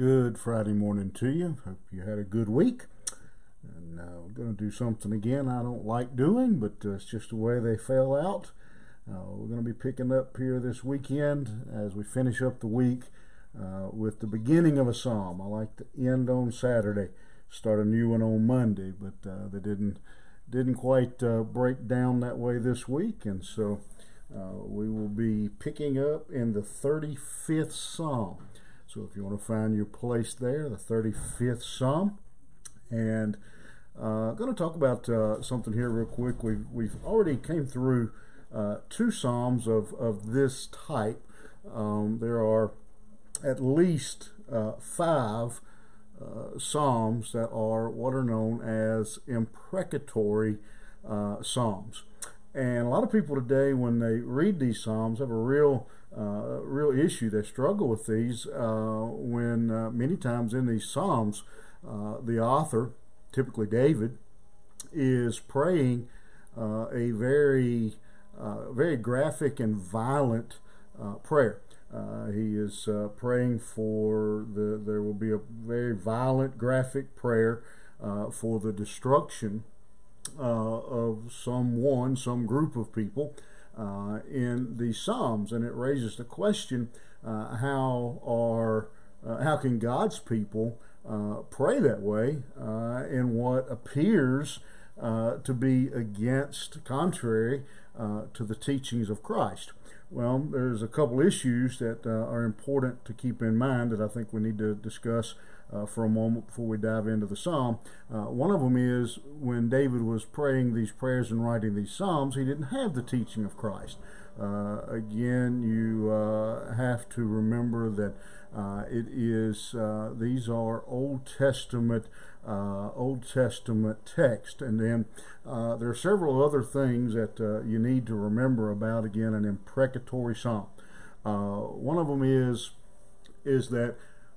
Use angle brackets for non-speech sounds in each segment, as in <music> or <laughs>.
Good Friday morning to you. Hope you had a good week. And uh, we're going to do something again I don't like doing, but uh, it's just the way they fell out. Uh, we're going to be picking up here this weekend as we finish up the week uh, with the beginning of a psalm. I like to end on Saturday, start a new one on Monday, but uh, they didn't didn't quite uh, break down that way this week, and so we will be picking up in the 35th psalm. So if you want to find your place there, the 35th Psalm. And I'm uh, going to talk about uh, something here real quick. We've, we've already came through uh, two Psalms of, of this type. Um, there are at least uh, five uh, Psalms that are what are known as imprecatory uh, Psalms. And a lot of people today, when they read these Psalms, have a real uh, real issue. They struggle with these uh, when uh, many times in these Psalms, uh, the author, typically David, is praying uh, a very, uh, very graphic and violent prayer. he is praying for the. There will be a very violent, graphic prayer for the destruction of someone, some group of people uh, in the Psalms, and it raises the question: uh, How are uh, how can God's people uh, pray that way uh, in what appears uh, to be against, contrary to the teachings of Christ? Well, there's a couple issues that are important to keep in mind that I think we need to discuss uh, for a moment before we dive into the psalm. Uh, one of them is when David was praying these prayers and writing these psalms, he didn't have the teaching of Christ. Uh, again, you uh, have to remember that uh, it is uh, these are Old Testament. Old Testament text, and then there are several other things that you need to remember about again an imprecatory psalm. one of them is is that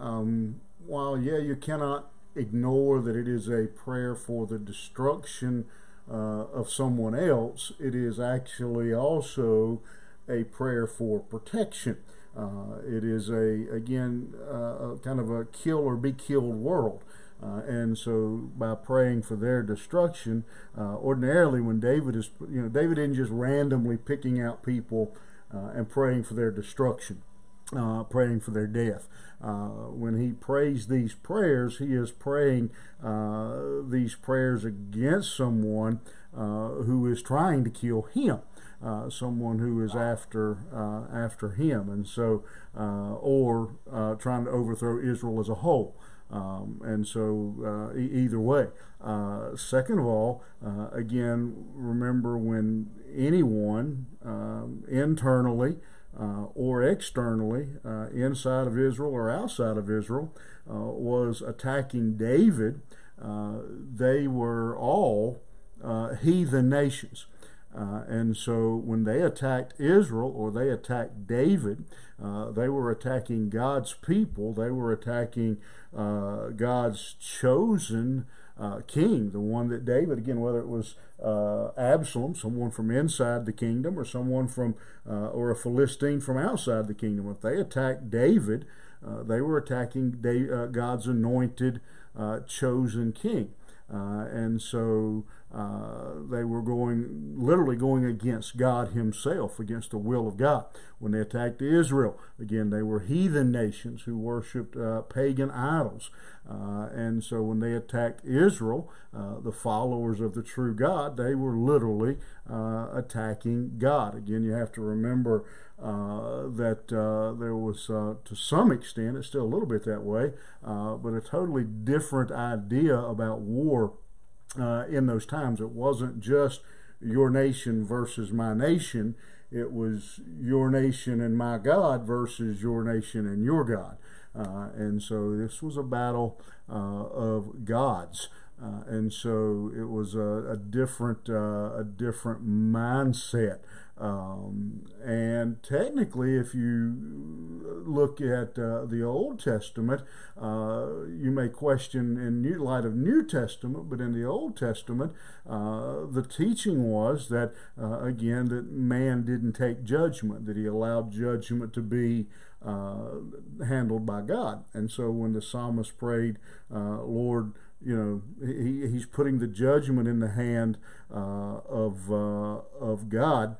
um, while, yeah, you cannot ignore that it is a prayer for the destruction uh, of someone else, it is actually also a prayer for protection. Uh, it is a again uh, kind of a kill or be killed world. Uh, and so by praying for their destruction, uh, ordinarily when David is, you know, David isn't just randomly picking out people uh, and praying for their destruction uh, praying for their death. Uh, when he prays these prayers, he is praying uh, these prayers against someone uh, who is trying to kill him. Uh, someone who is after uh, after him, and so or trying to overthrow Israel as a whole. Um, and so, uh, e- either way. Uh, second of all, uh, again, remember when anyone um, internally uh, or externally, uh, inside of Israel or outside of Israel, uh, was attacking David, uh, they were all uh, heathen nations. Uh, and so when they attacked Israel or they attacked David, they were attacking God's people, they were attacking God's chosen uh, king, the one that David, again, whether it was uh, Absalom, someone from inside the kingdom, or someone from, uh, or a Philistine from outside the kingdom, if they attacked David, uh, they were attacking uh, God's anointed, uh, chosen king. and so uh, they were going, literally going against God Himself, against the will of God. When they attacked Israel, again, they were heathen nations who worshipped uh, pagan idols. Uh, and so when they attacked Israel, uh, the followers of the true God, they were literally uh, attacking God. Again, you have to remember that there was, to some extent, it's still a little bit that way, but a totally different idea about war uh, in those times. It wasn't just your nation versus my nation, it was your nation and my God versus your nation and your God. Uh, and so this was a battle uh, of gods. Uh, and so it was a, a different, uh, a different mindset Um, and technically, if you look at uh, the Old Testament, uh, you may question in new, light of New Testament, but in the Old Testament, uh, the teaching was that, uh, again, that man didn't take judgment, that he allowed judgment to be uh, handled by God. And so when the psalmist prayed, uh, Lord, you know, he, he's putting the judgment in the hand of, of God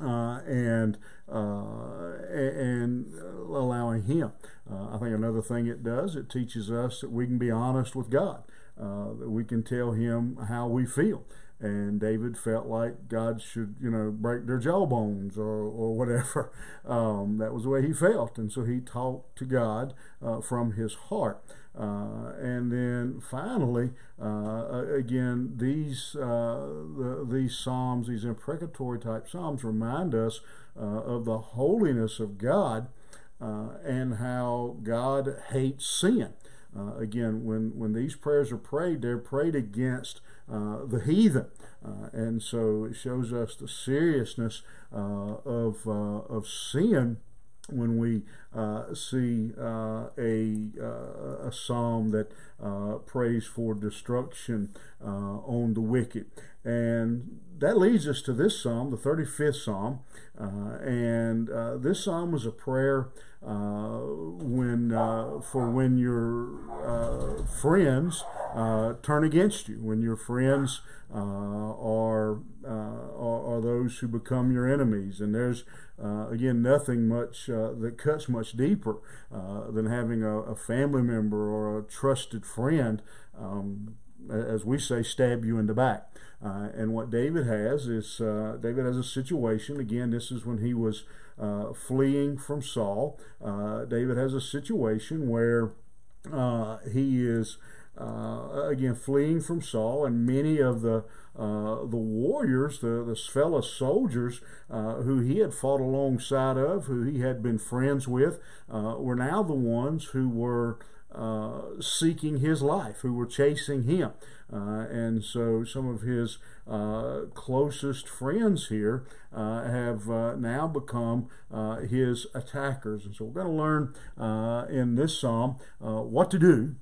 uh, and uh, and allowing Him. Uh, I think another thing it does it teaches us that we can be honest with God, uh, that we can tell Him how we feel. And David felt like God should, you know, break their jawbones or, or whatever. <laughs> Um, that was the way he felt. And so he talked to God uh, from his heart. Uh, and then finally, uh, again, these uh, the, these psalms, these imprecatory type psalms, remind us uh, of the holiness of God uh, and how God hates sin. again, when when these prayers are prayed, they're prayed against the heathen, and so it shows us the seriousness of of sin when we uh, see uh, a, uh, a psalm that uh, prays for destruction uh, on the wicked. And that leads us to this psalm, the 35th psalm. Uh, and this psalm was a prayer when for when your friends turn against you, when your friends are, are, are those who become your enemies. And there's uh, again, nothing much uh, that cuts much deeper uh, than having a, a, family member or a trusted friend, um, as we say, stab you in the back. Uh, and what David has is uh, David has a situation. Again, this is when he was uh, fleeing from Saul. David has a situation where he is. again, fleeing from Saul, and many of the uh, the warriors, the, the fellow soldiers uh, who he had fought alongside of, who he had been friends with, uh, were now the ones who were uh, seeking his life, who were chasing him. Uh, and so some of his closest friends here have now become his attackers. And so we're going to learn in this psalm what to do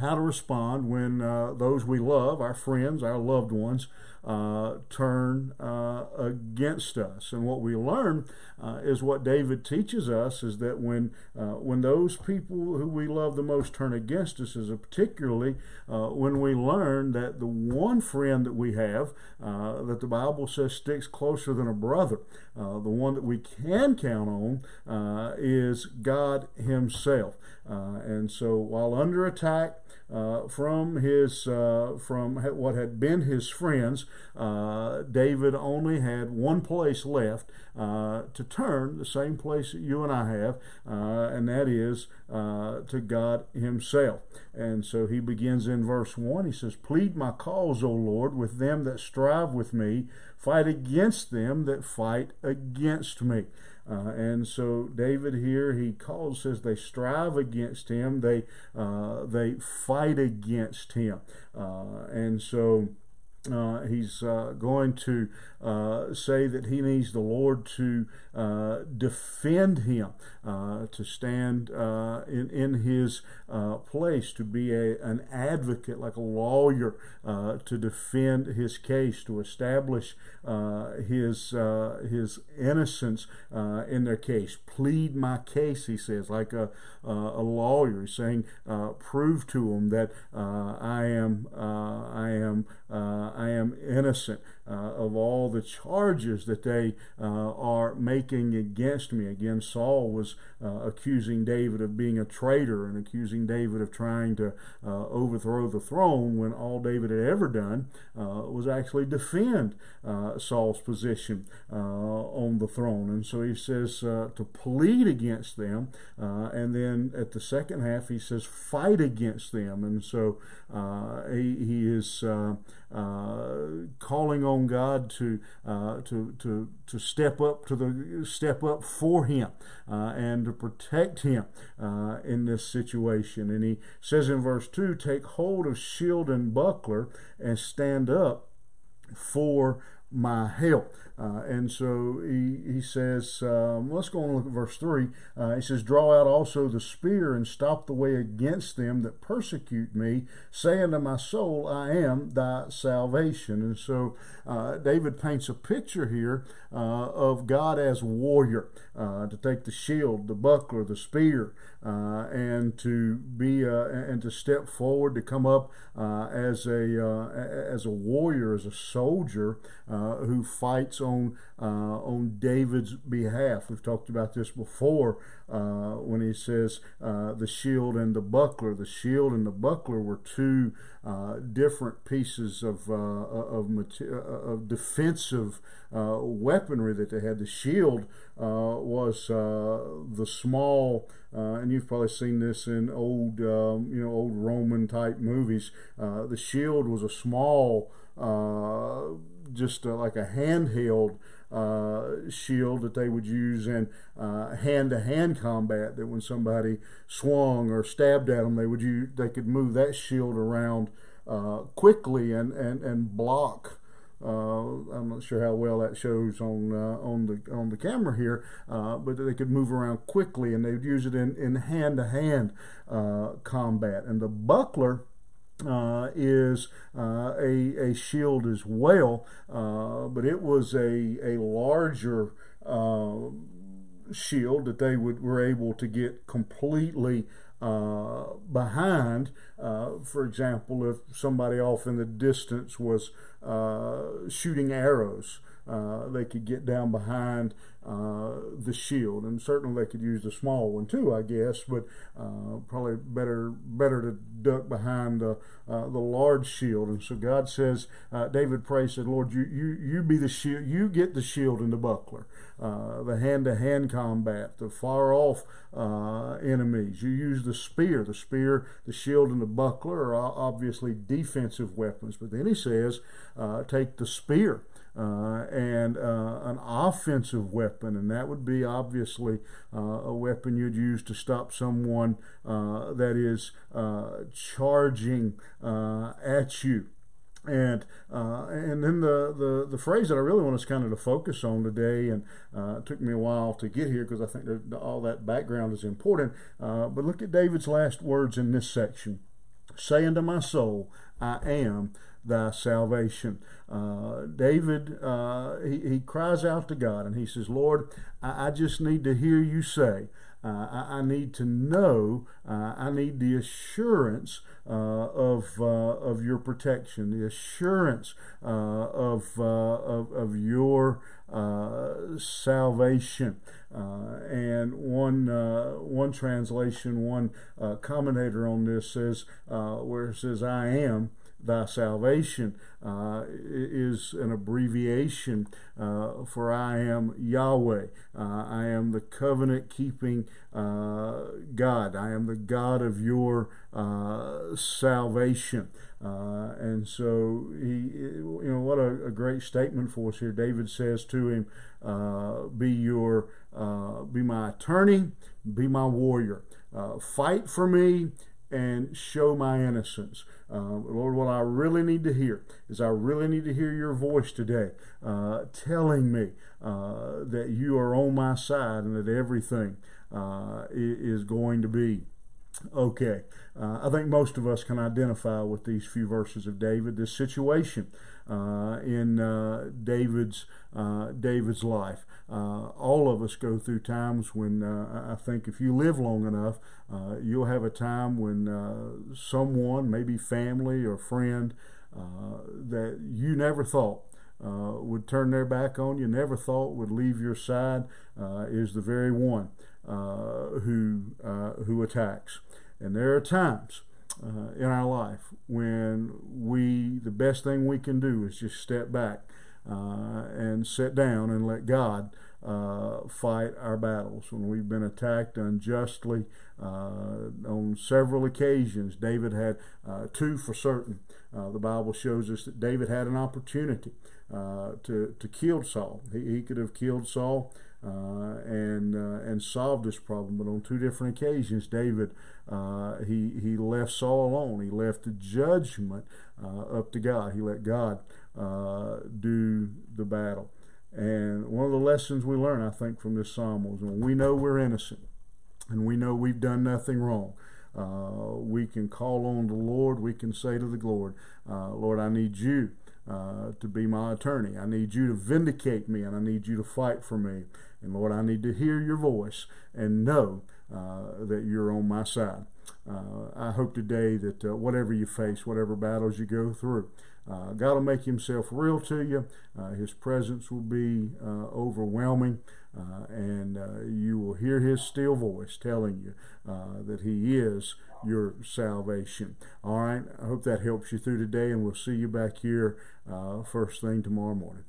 how to respond when uh, those we love, our friends, our loved ones, uh, turn uh, against us. And what we learn uh, is what David teaches us is that when uh, when those people who we love the most turn against us, is particularly uh, when we learn that the one friend that we have, that the Bible says sticks closer than a brother, the one that we can count on, is God Himself. and so while under attack, uh, from his uh, from what had been his friends, uh, David only had one place left uh, to turn, the same place that you and I have, uh, and that is uh, to God Himself. And so he begins in verse one. He says, "Plead my cause, O Lord, with them that strive with me; fight against them that fight against me." Uh, and so David here he calls says they strive against him they uh, they fight against him uh, and so uh, he's uh, going to uh, say that he needs the Lord to uh, defend him, uh, to stand uh, in, in his uh, place, to be a, an advocate, like a lawyer, uh, to defend his case, to establish uh, his, his innocence in their case. Plead my case, he says, like a, a lawyer. Saying, prove to them that I am, I am, I am innocent of all the charges that they uh, are making against me. Again, Saul was uh, accusing David of being a traitor and accusing David of trying to uh, overthrow the throne when all David had ever done uh, was actually defend uh, Saul's position on the throne. And so he says to plead against them, and then at the second half he says fight against them. And so he, he is calling on God to uh, to to to step up to the step up for him uh, and to protect him uh, in this situation. And he says in verse two, "Take hold of shield and buckler and stand up for my help. Uh, and so he, he says, um, let's go on and look at verse 3. Uh, he says, Draw out also the spear and stop the way against them that persecute me, saying to my soul, I am thy salvation. And so uh, David paints a picture here uh, of God as warrior, uh, to take the shield, the buckler, the spear, uh, and to be and to step forward, to come up as a as a warrior, as a soldier who fights on uh, on David's behalf. We've talked about this before uh, when he says uh, the shield and the buckler. The shield and the buckler were two uh, different pieces of uh, of, of defensive uh, weaponry that they had. The shield was the small, and you've probably seen this in old um, you know old Roman type movies. the shield was a small just uh, like a handheld uh, shield that they would use in hand to hand combat. That when somebody swung or stabbed at them, they would use, they could move that shield around uh, quickly and, and, and block. Uh, I'm not sure how well that shows on on the on the camera here, but they could move around quickly, and they'd use it in in hand to hand combat. And the buckler uh, is uh, a, a shield as well, uh, but it was a, a larger uh, shield that they would, were able to get completely uh, behind. Uh, for example, if somebody off in the distance was shooting arrows, they could get down behind uh, the shield, and certainly they could use the small one too, I guess. But uh, probably better better to duck behind the uh, the large shield. And so God says, uh, David prays, said, Lord, you you you be the shield, you get the shield and the buckler, uh, the hand to hand combat, the far off enemies. You use the spear, the spear, the shield, and the buckler are obviously defensive weapons. But then he says, take the spear uh, and uh, an offensive weapon, and that would be obviously uh, a weapon you'd use to stop someone uh, that is uh, charging at you. And and then the, the, the phrase that I really want us kind of to focus on today, and it took me a while to get here because I think that all that background is important. but look at David's last words in this section: "Say unto my soul, I am thy salvation." Uh, David, uh, he, he cries out to God and he says, Lord, I, I just need to hear you say, uh, I, I, need to know, uh, I need the assurance uh, of, uh, of your protection, the assurance of, of, of your salvation. and one, one translation, one commentator on this says, where it says, I am thy salvation uh, is an abbreviation uh, for I am Yahweh. Uh, I am the covenant keeping uh, God. I am the God of your uh, salvation. Uh, and so he, you know, what a, a, great statement for us here. David says to him, "Be your, be my attorney, be my warrior, fight for me, and show my innocence." Uh, Lord, what I really need to hear is I really need to hear your voice today uh, telling me uh, that you are on my side and that everything uh, is going to be okay. Uh, I think most of us can identify with these few verses of David, this situation uh, in David's David's life. Uh, all of us go through times when uh, I think if you live long enough, uh, you'll have a time when uh, someone, maybe family or friend, uh, that you never thought uh, would turn their back on you, never thought would leave your side, is the very one who who attacks. And there are times in our life when we the best thing we can do is just step back uh, and sit down and let God uh, fight our battles. When we've been attacked unjustly uh, on several occasions, David had uh, two for certain. Uh, the Bible shows us that David had an opportunity uh, to, to kill Saul. He, he could have killed Saul. Uh, and uh, and solved this problem. But on two different occasions, David uh, he he left Saul alone. He left the judgment up to God. He let God uh, do the battle. And one of the lessons we learn, I think, from this psalm was when we know we're innocent and we know we've done nothing wrong, uh, we can call on the Lord. We can say to the Lord, uh, Lord, I need you uh, to be my attorney. I need you to vindicate me and I need you to fight for me. And Lord, I need to hear your voice and know uh, that you're on my side. Uh, I hope today that uh, whatever you face, whatever battles you go through, God will make himself real to you. His presence will be overwhelming, uh, and uh, you will hear his still voice telling you uh, that he is your salvation. All right, I hope that helps you through today, and we'll see you back here first thing tomorrow morning.